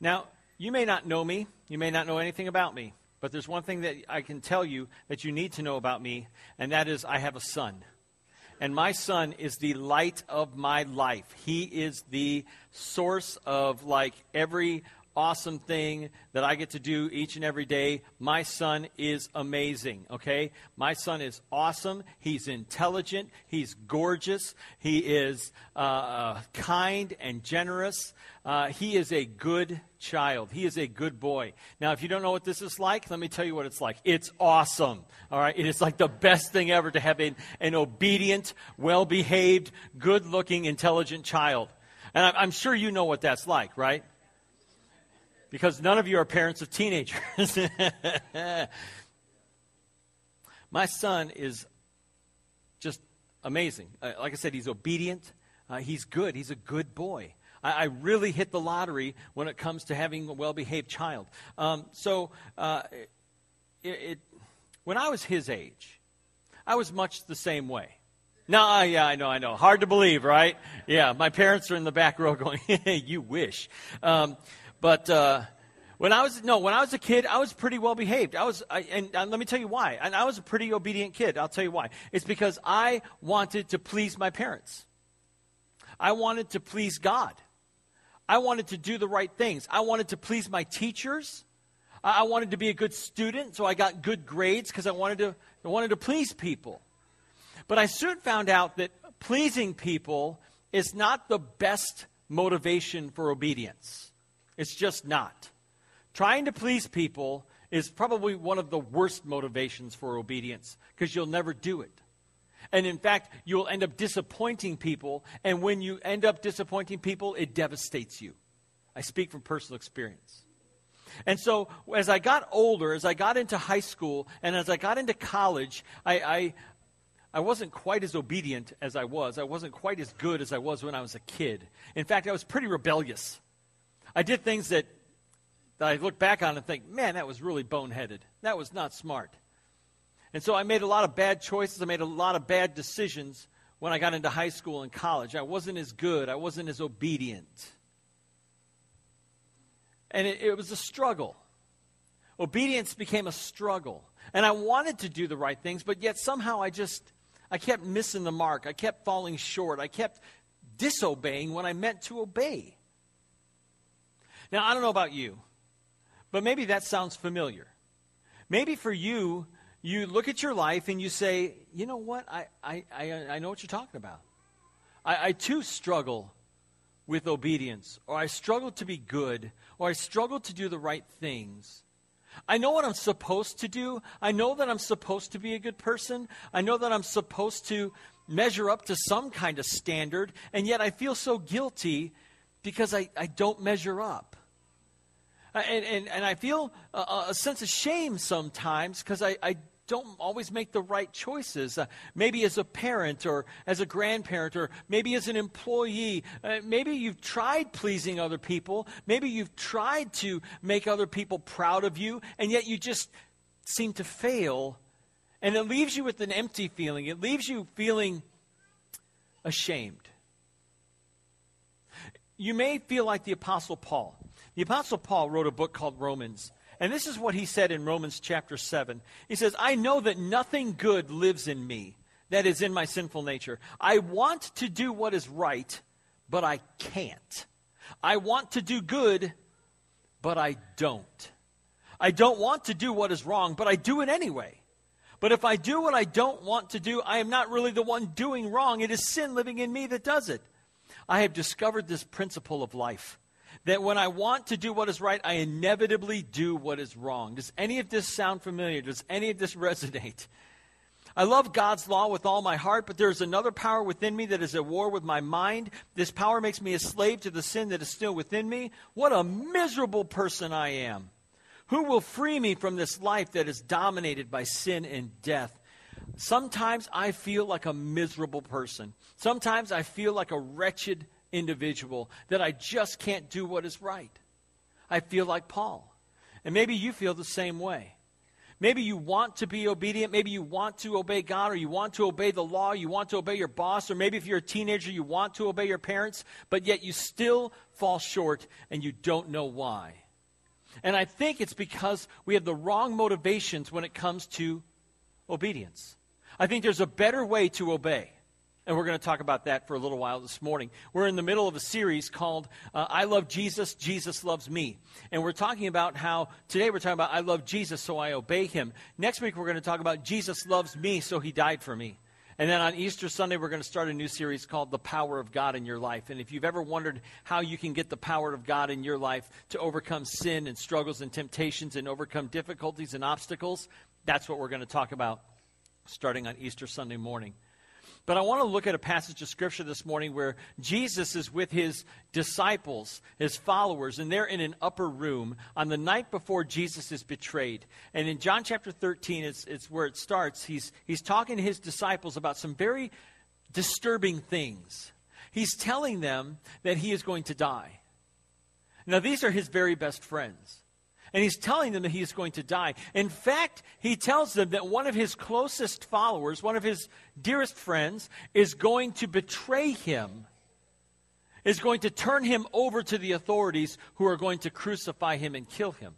Now, you may not know me, you may not know anything about me, but there's one thing that I can tell you that you need to know about me, and that is I have a son. And my son is the light of my life. He is the source of like every awesome thing that I get to do each and every day. My son is amazing, okay? My son is awesome. He's intelligent. He's gorgeous. He is uh, uh, kind and generous. Uh, he is a good child. He is a good boy. Now, if you don't know what this is like, let me tell you what it's like. It's awesome, all right? It is like the best thing ever to have an, an obedient, well behaved, good looking, intelligent child. And I'm sure you know what that's like, right? Because none of you are parents of teenagers. My son is just amazing. Uh, like I said, he's obedient, uh, he's good, he's a good boy. I, I, really hit the lottery when it comes to having a well behaved child. Um, so, uh, it, it, when I was his age, I was much the same way. No, uh, yeah, I know, I know. Hard to believe, right? Yeah, my parents are in the back row going, you wish. Um, but uh, when I was no, when I was a kid, I was pretty well behaved. I was, I, and, let me tell you why. And I was a pretty obedient kid. I'll tell you why. It's because I wanted to please my parents. I wanted to please God. I wanted to do the right things. I wanted to please my teachers. I wanted to be a good student, so I got good grades because I wanted to I wanted to please people. But I soon found out that pleasing people is not the best motivation for obedience. It's just not. Trying to please people is probably one of the worst motivations for obedience because you'll never do it. And in fact, you'll end up disappointing people. And when you end up disappointing people, it devastates you. I speak from personal experience. And so, as I got older, as I got into high school, and as I got into college, I, I, I wasn't quite as obedient as I was. I wasn't quite as good as I was when I was a kid. In fact, I was pretty rebellious. I did things that, that I look back on and think, man, that was really boneheaded. That was not smart. And so I made a lot of bad choices. I made a lot of bad decisions when I got into high school and college. I wasn't as good, I wasn't as obedient. And it, it was a struggle. Obedience became a struggle. And I wanted to do the right things, but yet somehow I just I kept missing the mark. I kept falling short. I kept disobeying when I meant to obey. Now, I don't know about you, but maybe that sounds familiar. Maybe for you, you look at your life and you say, you know what? I, I, I, I know what you're talking about. I, I too struggle with obedience, or I struggle to be good, or I struggle to do the right things. I know what I'm supposed to do. I know that I'm supposed to be a good person. I know that I'm supposed to measure up to some kind of standard, and yet I feel so guilty because I, I don't measure up. Uh, and, and, and I feel a, a sense of shame sometimes because I, I don't always make the right choices. Uh, maybe as a parent or as a grandparent or maybe as an employee. Uh, maybe you've tried pleasing other people. Maybe you've tried to make other people proud of you, and yet you just seem to fail. And it leaves you with an empty feeling. It leaves you feeling ashamed you may feel like the Apostle Paul. The Apostle Paul wrote a book called Romans. And this is what he said in Romans chapter 7. He says, I know that nothing good lives in me, that is in my sinful nature. I want to do what is right, but I can't. I want to do good, but I don't. I don't want to do what is wrong, but I do it anyway. But if I do what I don't want to do, I am not really the one doing wrong. It is sin living in me that does it. I have discovered this principle of life that when I want to do what is right, I inevitably do what is wrong. Does any of this sound familiar? Does any of this resonate? I love God's law with all my heart, but there is another power within me that is at war with my mind. This power makes me a slave to the sin that is still within me. What a miserable person I am. Who will free me from this life that is dominated by sin and death? Sometimes I feel like a miserable person. Sometimes I feel like a wretched individual that I just can't do what is right. I feel like Paul. And maybe you feel the same way. Maybe you want to be obedient. Maybe you want to obey God or you want to obey the law. You want to obey your boss. Or maybe if you're a teenager, you want to obey your parents, but yet you still fall short and you don't know why. And I think it's because we have the wrong motivations when it comes to obedience. I think there's a better way to obey. And we're going to talk about that for a little while this morning. We're in the middle of a series called uh, I Love Jesus, Jesus Loves Me. And we're talking about how today we're talking about I love Jesus, so I obey him. Next week we're going to talk about Jesus loves me, so he died for me. And then on Easter Sunday, we're going to start a new series called The Power of God in Your Life. And if you've ever wondered how you can get the power of God in your life to overcome sin and struggles and temptations and overcome difficulties and obstacles, that's what we're going to talk about starting on Easter Sunday morning. But I want to look at a passage of Scripture this morning where Jesus is with his disciples, his followers, and they're in an upper room on the night before Jesus is betrayed. And in John chapter 13, it's, it's where it starts. He's, he's talking to his disciples about some very disturbing things. He's telling them that he is going to die. Now, these are his very best friends and he's telling them that he is going to die. In fact, he tells them that one of his closest followers, one of his dearest friends, is going to betray him, is going to turn him over to the authorities who are going to crucify him and kill him.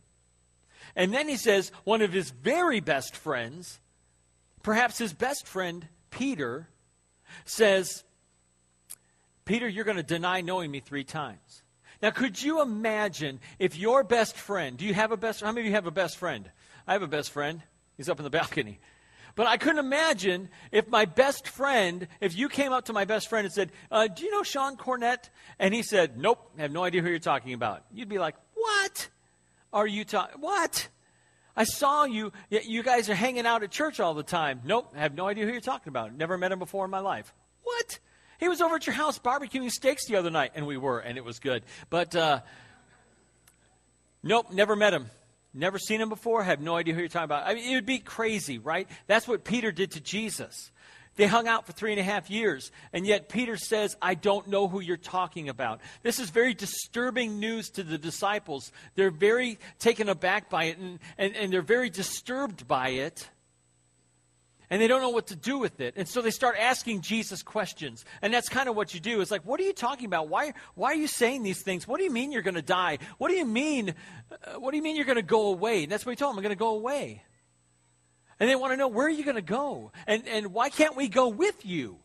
And then he says, one of his very best friends, perhaps his best friend, Peter, says, Peter, you're going to deny knowing me three times. Now, could you imagine if your best friend, do you have a best How many of you have a best friend? I have a best friend. He's up in the balcony. But I couldn't imagine if my best friend, if you came up to my best friend and said, uh, Do you know Sean Cornett? And he said, Nope, I have no idea who you're talking about. You'd be like, What are you talking? What? I saw you. You guys are hanging out at church all the time. Nope, I have no idea who you're talking about. Never met him before in my life. What? He was over at your house barbecuing steaks the other night, and we were, and it was good. But uh, nope, never met him. Never seen him before. Have no idea who you're talking about. I mean, it would be crazy, right? That's what Peter did to Jesus. They hung out for three and a half years, and yet Peter says, I don't know who you're talking about. This is very disturbing news to the disciples. They're very taken aback by it, and, and, and they're very disturbed by it and they don't know what to do with it. And so they start asking Jesus questions. And that's kind of what you do. It's like, what are you talking about? Why, why are you saying these things? What do you mean you're going to die? What do you mean? Uh, what do you mean you're going to go away? And that's what he told them. I'm going to go away. And they want to know, where are you going to go? And, and why can't we go with you?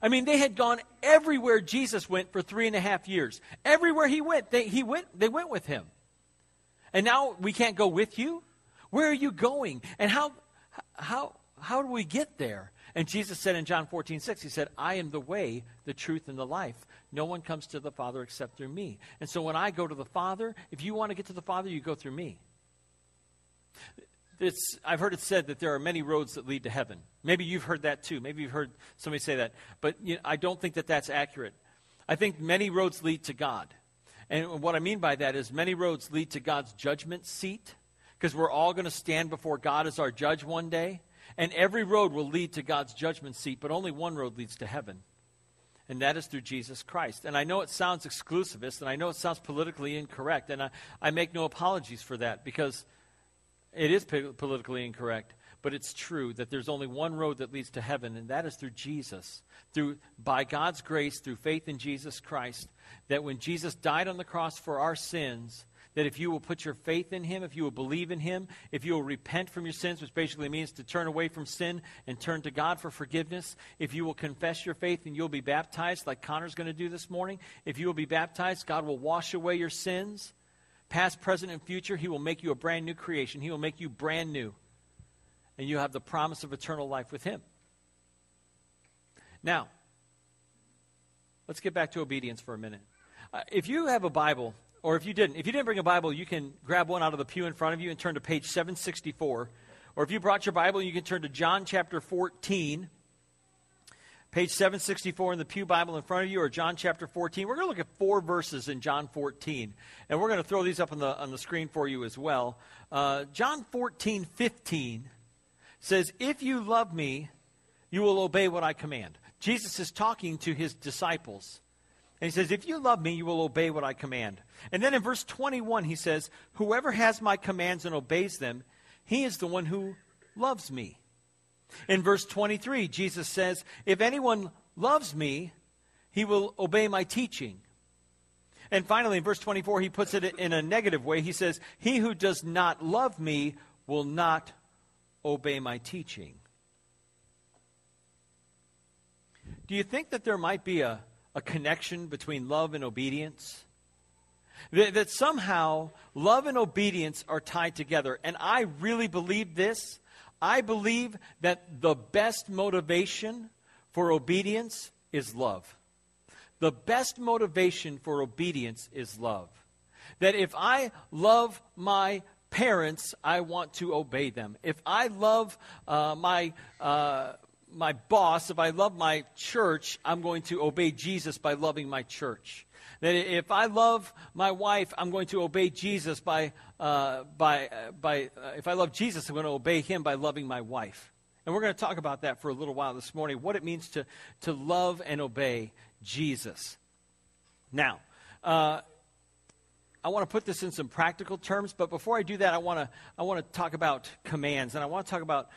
I mean, they had gone everywhere Jesus went for three and a half years. Everywhere he went, they, he went, they went with him. And now we can't go with you? Where are you going? And how, how, how do we get there? And Jesus said in John 14, 6, He said, I am the way, the truth, and the life. No one comes to the Father except through me. And so when I go to the Father, if you want to get to the Father, you go through me. It's, I've heard it said that there are many roads that lead to heaven. Maybe you've heard that too. Maybe you've heard somebody say that. But you know, I don't think that that's accurate. I think many roads lead to God. And what I mean by that is many roads lead to God's judgment seat because we're all going to stand before God as our judge one day. And every road will lead to God's judgment seat, but only one road leads to heaven. And that is through Jesus Christ. And I know it sounds exclusivist, and I know it sounds politically incorrect, and I, I make no apologies for that because it is politically incorrect. But it's true that there's only one road that leads to heaven, and that is through Jesus. Through by God's grace, through faith in Jesus Christ, that when Jesus died on the cross for our sins, that if you will put your faith in him, if you will believe in him, if you will repent from your sins, which basically means to turn away from sin and turn to God for forgiveness, if you will confess your faith and you'll be baptized, like Connor's going to do this morning, if you will be baptized, God will wash away your sins, past, present, and future. He will make you a brand new creation. He will make you brand new. And you have the promise of eternal life with him. Now, let's get back to obedience for a minute. Uh, if you have a Bible, or if you didn't, if you didn't bring a Bible, you can grab one out of the pew in front of you and turn to page 764. Or if you brought your Bible, you can turn to John chapter 14, page 764 in the Pew Bible in front of you, or John chapter 14. We're going to look at four verses in John 14, and we're going to throw these up on the, on the screen for you as well. Uh, John 14, 15 says, If you love me, you will obey what I command. Jesus is talking to his disciples. And he says, If you love me, you will obey what I command. And then in verse 21, he says, Whoever has my commands and obeys them, he is the one who loves me. In verse 23, Jesus says, If anyone loves me, he will obey my teaching. And finally, in verse 24, he puts it in a negative way. He says, He who does not love me will not obey my teaching. Do you think that there might be a, a connection between love and obedience? That, that somehow love and obedience are tied together. And I really believe this. I believe that the best motivation for obedience is love. The best motivation for obedience is love. That if I love my parents, I want to obey them. If I love uh, my uh, my boss, if I love my church, I'm going to obey Jesus by loving my church. That if I love my wife, I'm going to obey Jesus by, uh, by, uh, by uh, if I love Jesus, I'm going to obey him by loving my wife. And we're going to talk about that for a little while this morning, what it means to, to love and obey Jesus. Now, uh, I want to put this in some practical terms, but before I do that, I want to, I want to talk about commands, and I want to talk about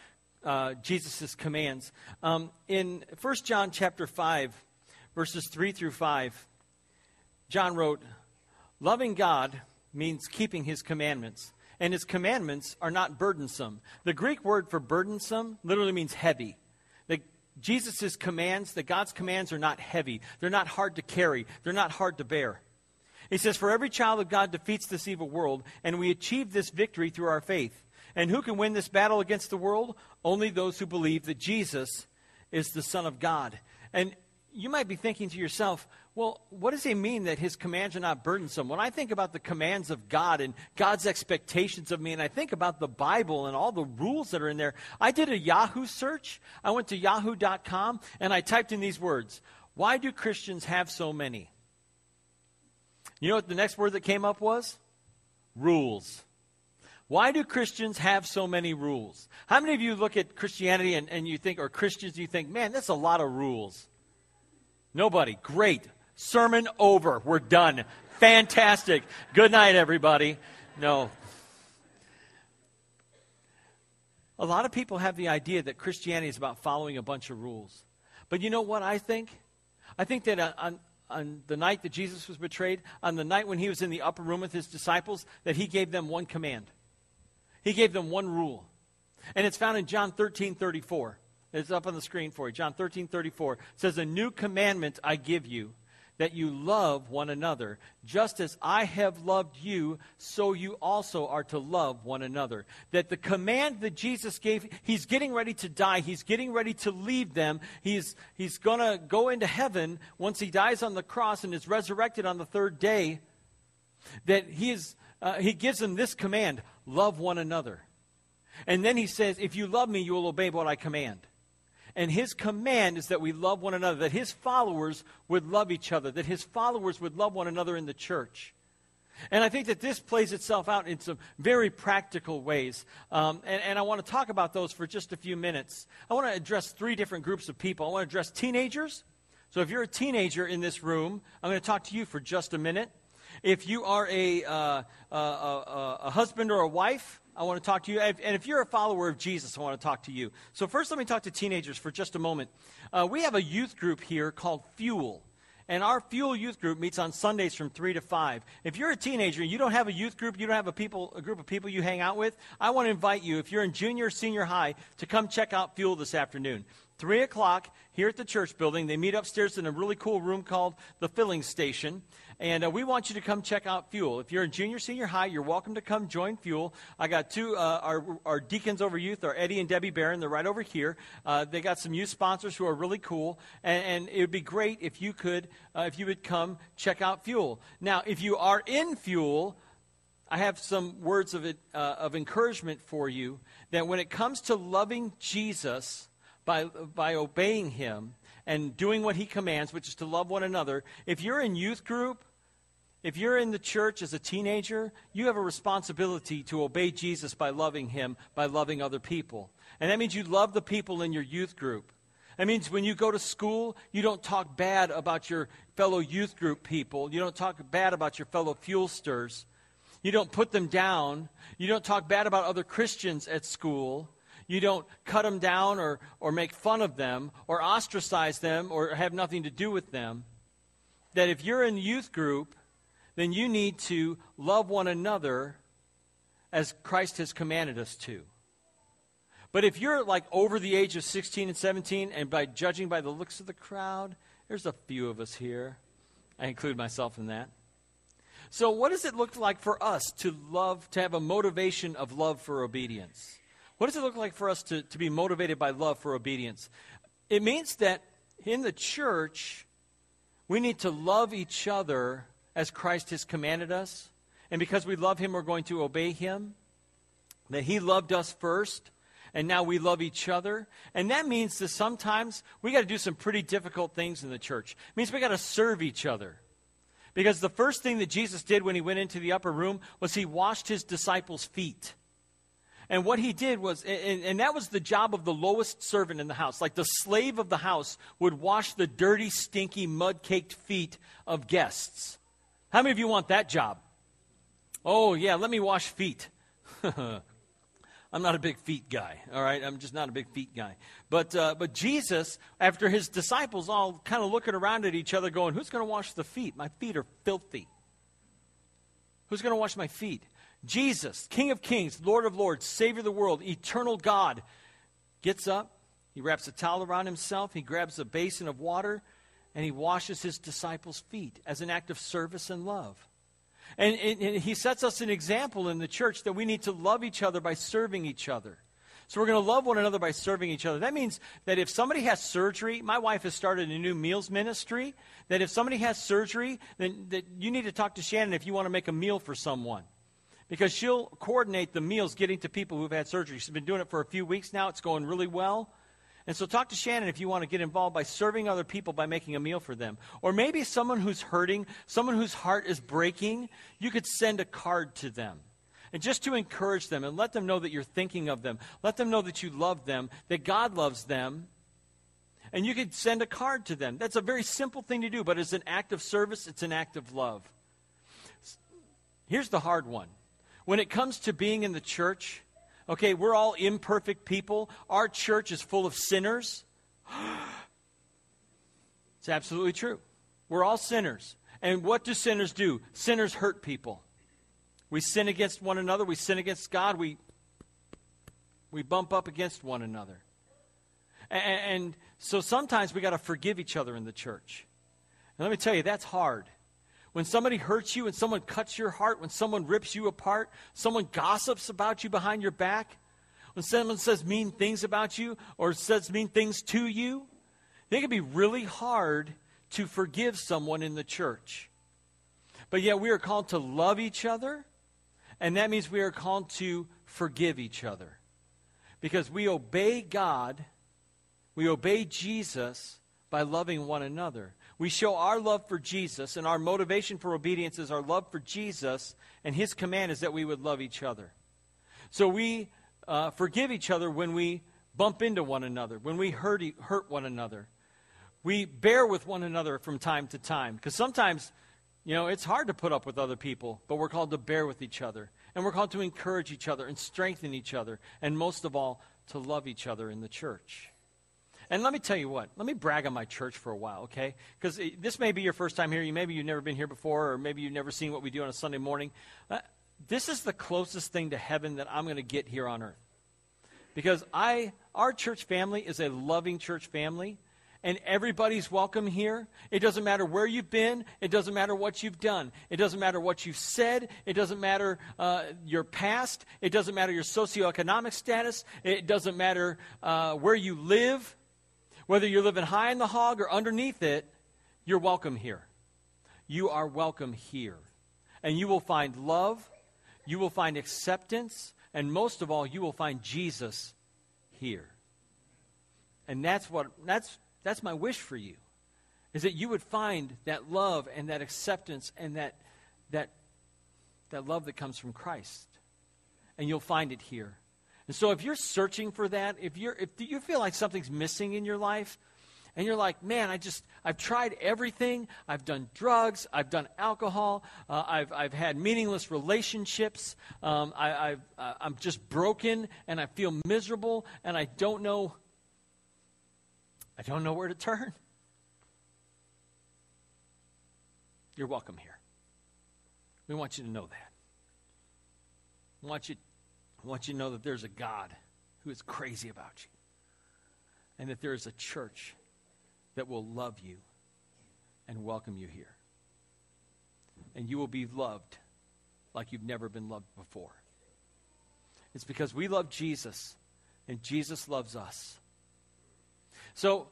uh, Jesus' commands. Um, in 1 John chapter 5, verses 3 through 5, John wrote, Loving God means keeping his commandments, and his commandments are not burdensome. The Greek word for burdensome literally means heavy. That Jesus' commands, that God's commands are not heavy. They're not hard to carry. They're not hard to bear. He says, For every child of God defeats this evil world, and we achieve this victory through our faith. And who can win this battle against the world? Only those who believe that Jesus is the Son of God. And you might be thinking to yourself, well, what does he mean that his commands are not burdensome? When I think about the commands of God and God's expectations of me, and I think about the Bible and all the rules that are in there, I did a Yahoo search. I went to yahoo.com and I typed in these words Why do Christians have so many? You know what the next word that came up was? Rules. Why do Christians have so many rules? How many of you look at Christianity and, and you think, or Christians, you think, man, that's a lot of rules? Nobody. Great. Sermon over. We're done. Fantastic. Good night, everybody. No. A lot of people have the idea that Christianity is about following a bunch of rules. But you know what I think? I think that on, on the night that Jesus was betrayed, on the night when he was in the upper room with his disciples, that he gave them one command. He gave them one rule. And it's found in John 13 34. It's up on the screen for you. John 13 34 says, A new commandment I give you, that you love one another. Just as I have loved you, so you also are to love one another. That the command that Jesus gave, he's getting ready to die. He's getting ready to leave them. He's, he's going to go into heaven once he dies on the cross and is resurrected on the third day. That he, is, uh, he gives them this command love one another. And then he says, If you love me, you will obey what I command. And his command is that we love one another, that his followers would love each other, that his followers would love one another in the church. And I think that this plays itself out in some very practical ways. Um, and, and I want to talk about those for just a few minutes. I want to address three different groups of people. I want to address teenagers. So if you're a teenager in this room, I'm going to talk to you for just a minute. If you are a, uh, a, a, a husband or a wife, I want to talk to you. And if you're a follower of Jesus, I want to talk to you. So, first, let me talk to teenagers for just a moment. Uh, we have a youth group here called Fuel. And our Fuel Youth Group meets on Sundays from 3 to 5. If you're a teenager and you don't have a youth group, you don't have a, people, a group of people you hang out with, I want to invite you, if you're in junior or senior high, to come check out Fuel this afternoon. 3 o'clock here at the church building. They meet upstairs in a really cool room called the Filling Station. And uh, we want you to come check out Fuel. If you're in junior, senior high, you're welcome to come join Fuel. I got two, uh, our, our deacons over youth are Eddie and Debbie Barron. They're right over here. Uh, they got some youth sponsors who are really cool. And, and it would be great if you could, uh, if you would come check out Fuel. Now, if you are in Fuel, I have some words of, it, uh, of encouragement for you that when it comes to loving Jesus by, by obeying him and doing what he commands, which is to love one another, if you're in youth group, if you're in the church as a teenager, you have a responsibility to obey Jesus by loving him, by loving other people. And that means you love the people in your youth group. That means when you go to school, you don't talk bad about your fellow youth group people. You don't talk bad about your fellow fuelsters. You don't put them down. You don't talk bad about other Christians at school. You don't cut them down or, or make fun of them or ostracize them or have nothing to do with them. That if you're in youth group, then you need to love one another as Christ has commanded us to. But if you're like over the age of 16 and 17, and by judging by the looks of the crowd, there's a few of us here. I include myself in that. So, what does it look like for us to love, to have a motivation of love for obedience? What does it look like for us to, to be motivated by love for obedience? It means that in the church, we need to love each other as Christ has commanded us. And because we love Him, we're going to obey Him. That He loved us first and now we love each other. And that means that sometimes we got to do some pretty difficult things in the church. It means we got to serve each other. Because the first thing that Jesus did when he went into the upper room was he washed his disciples' feet. And what he did was, and, and, that was the job of the lowest servant in the house. Like the slave of the house would wash the dirty, stinky, mud caked feet of guests. How many of you want that job? Oh, yeah, let me wash feet. I'm not a big feet guy, all right? I'm just not a big feet guy. But, uh, but Jesus, after his disciples all kind of looking around at each other, going, Who's going to wash the feet? My feet are filthy. Who's going to wash my feet? Jesus, King of Kings, Lord of Lords, Savior of the world, eternal God, gets up. He wraps a towel around himself. He grabs a basin of water and he washes his disciples' feet as an act of service and love. And, and, and, he sets us an example in the church that we need to love each other by serving each other. So we're going to love one another by serving each other. That means that if somebody has surgery, my wife has started a new meals ministry, that if somebody has surgery, then that you need to talk to Shannon if you want to make a meal for someone. Because she'll coordinate the meals getting to people who've had surgery. She's been doing it for a few weeks now. It's going really well. And so talk to Shannon if you want to get involved by serving other people by making a meal for them. Or maybe someone who's hurting, someone whose heart is breaking, you could send a card to them. And just to encourage them and let them know that you're thinking of them. Let them know that you love them, that God loves them. And you could send a card to them. That's a very simple thing to do, but it's an act of service, it's an act of love. Here's the hard one. When it comes to being in the church, Okay, we're all imperfect people. Our church is full of sinners. it's absolutely true. We're all sinners. And what do sinners do? Sinners hurt people. We sin against one another, we sin against God, we we bump up against one another. And, and so sometimes we got to forgive each other in the church. And let me tell you, that's hard. When somebody hurts you and someone cuts your heart, when someone rips you apart, someone gossips about you behind your back, when someone says mean things about you or says mean things to you, it can be really hard to forgive someone in the church. But yet we are called to love each other, and that means we are called to forgive each other. Because we obey God, we obey Jesus by loving one another. We show our love for Jesus, and our motivation for obedience is our love for Jesus, and His command is that we would love each other. So we uh, forgive each other when we bump into one another, when we hurt, hurt one another. We bear with one another from time to time, because sometimes, you know, it's hard to put up with other people, but we're called to bear with each other. And we're called to encourage each other and strengthen each other, and most of all, to love each other in the church. And let me tell you what, let me brag on my church for a while, okay? Because this may be your first time here. You maybe you've never been here before, or maybe you've never seen what we do on a Sunday morning. Uh, this is the closest thing to heaven that I'm going to get here on earth. Because I, our church family is a loving church family, and everybody's welcome here. It doesn't matter where you've been. It doesn't matter what you've done. It doesn't matter what you've said. It doesn't matter uh, your past. It doesn't matter your socioeconomic status. It doesn't matter uh, where you live. Whether you're living high in the hog or underneath it, you're welcome here. You are welcome here. And you will find love, you will find acceptance, and most of all, you will find Jesus here. And that's what that's that's my wish for you. Is that you would find that love and that acceptance and that that that love that comes from Christ. And you'll find it here. And so if you're searching for that, if, you're, if you feel like something's missing in your life, and you're like, man, I just, I've tried everything. I've done drugs. I've done alcohol. Uh, I've, I've had meaningless relationships. Um, I, I've, uh, I'm just broken and I feel miserable and I don't know, I don't know where to turn. You're welcome here. We want you to know that. We want you, we want you to know that there's a God who is crazy about you and that there is a church that will love you and welcome you here. And you will be loved like you've never been loved before. It's because we love Jesus and Jesus loves us. So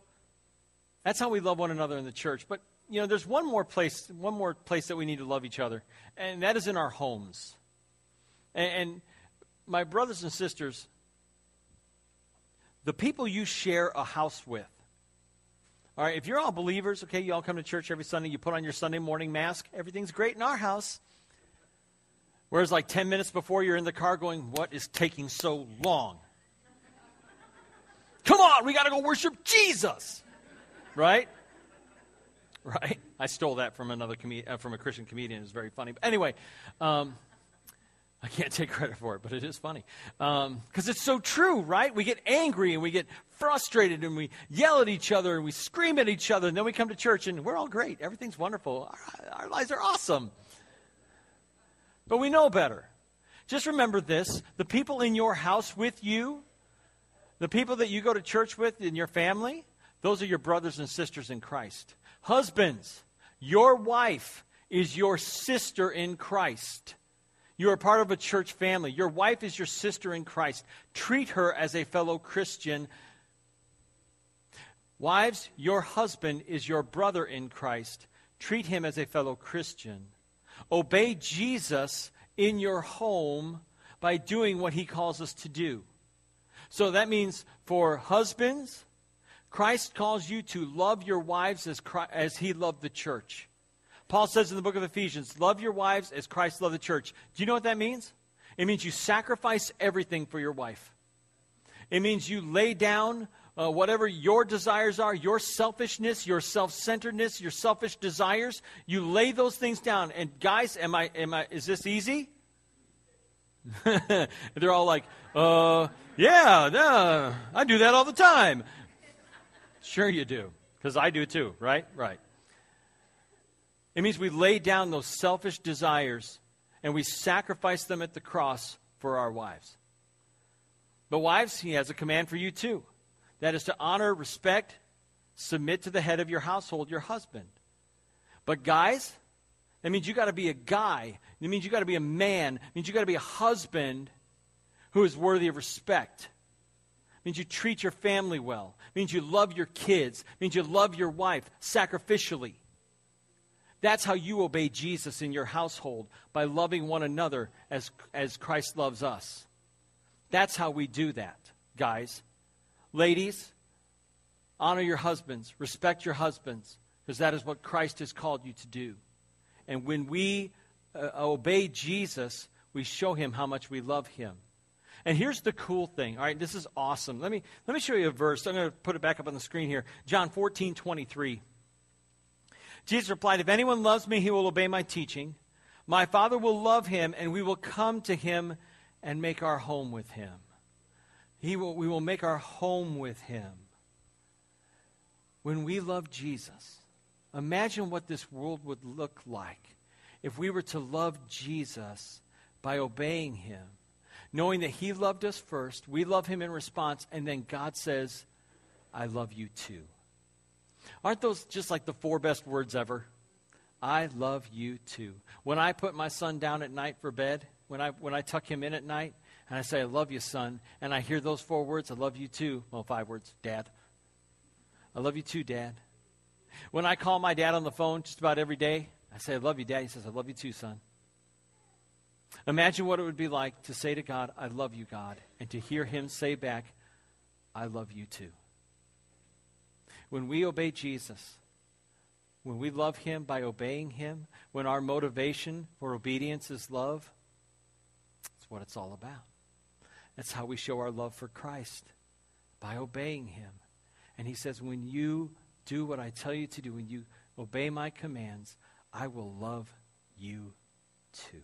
that's how we love one another in the church. But you know, there's one more place, one more place that we need to love each other, and that is in our homes. And, and my brothers and sisters, the people you share a house with, all right, if you're all believers, okay, you all come to church every Sunday, you put on your Sunday morning mask, everything's great in our house. Whereas, like 10 minutes before, you're in the car going, What is taking so long? Come on, we got to go worship Jesus. Right? Right? I stole that from another com- uh, from a Christian comedian. It's very funny. But anyway, um, I can't take credit for it, but it is funny. Because um, it's so true, right? We get angry and we get frustrated and we yell at each other and we scream at each other, and then we come to church and we're all great. Everything's wonderful. Our, our lives are awesome. But we know better. Just remember this the people in your house with you, the people that you go to church with in your family, those are your brothers and sisters in Christ. Husbands, your wife is your sister in Christ. You are part of a church family. Your wife is your sister in Christ. Treat her as a fellow Christian. Wives, your husband is your brother in Christ. Treat him as a fellow Christian. Obey Jesus in your home by doing what he calls us to do. So that means for husbands, Christ calls you to love your wives as, Christ, as he loved the church. Paul says in the book of Ephesians, Love your wives as Christ loved the church. Do you know what that means? It means you sacrifice everything for your wife. It means you lay down uh, whatever your desires are, your selfishness, your self centeredness, your selfish desires. You lay those things down. And guys, am I, am I, is this easy? They're all like, uh, yeah, no, I do that all the time. Sure, you do, because I do too, right? Right. It means we lay down those selfish desires and we sacrifice them at the cross for our wives. But, wives, he has a command for you too. That is to honor, respect, submit to the head of your household, your husband. But, guys, that means you got to be a guy. It means you got to be a man. It means you got to be a husband who is worthy of respect. Means you treat your family well. Means you love your kids. Means you love your wife sacrificially. That's how you obey Jesus in your household, by loving one another as, as Christ loves us. That's how we do that, guys. Ladies, honor your husbands, respect your husbands, because that is what Christ has called you to do. And when we uh, obey Jesus, we show him how much we love him. And here's the cool thing. All right, this is awesome. Let me, let me show you a verse. I'm going to put it back up on the screen here. John 14, 23. Jesus replied, If anyone loves me, he will obey my teaching. My Father will love him, and we will come to him and make our home with him. He will, we will make our home with him. When we love Jesus, imagine what this world would look like if we were to love Jesus by obeying him, knowing that he loved us first, we love him in response, and then God says, I love you too. Aren't those just like the four best words ever? I love you too. When I put my son down at night for bed, when I, when I tuck him in at night, and I say, I love you, son, and I hear those four words, I love you too. Well, five words, Dad. I love you too, Dad. When I call my dad on the phone just about every day, I say, I love you, Dad. He says, I love you too, son. Imagine what it would be like to say to God, I love you, God, and to hear him say back, I love you too. When we obey Jesus, when we love Him by obeying Him, when our motivation for obedience is love, that's what it's all about. That's how we show our love for Christ, by obeying Him. And He says, when you do what I tell you to do, when you obey my commands, I will love you too.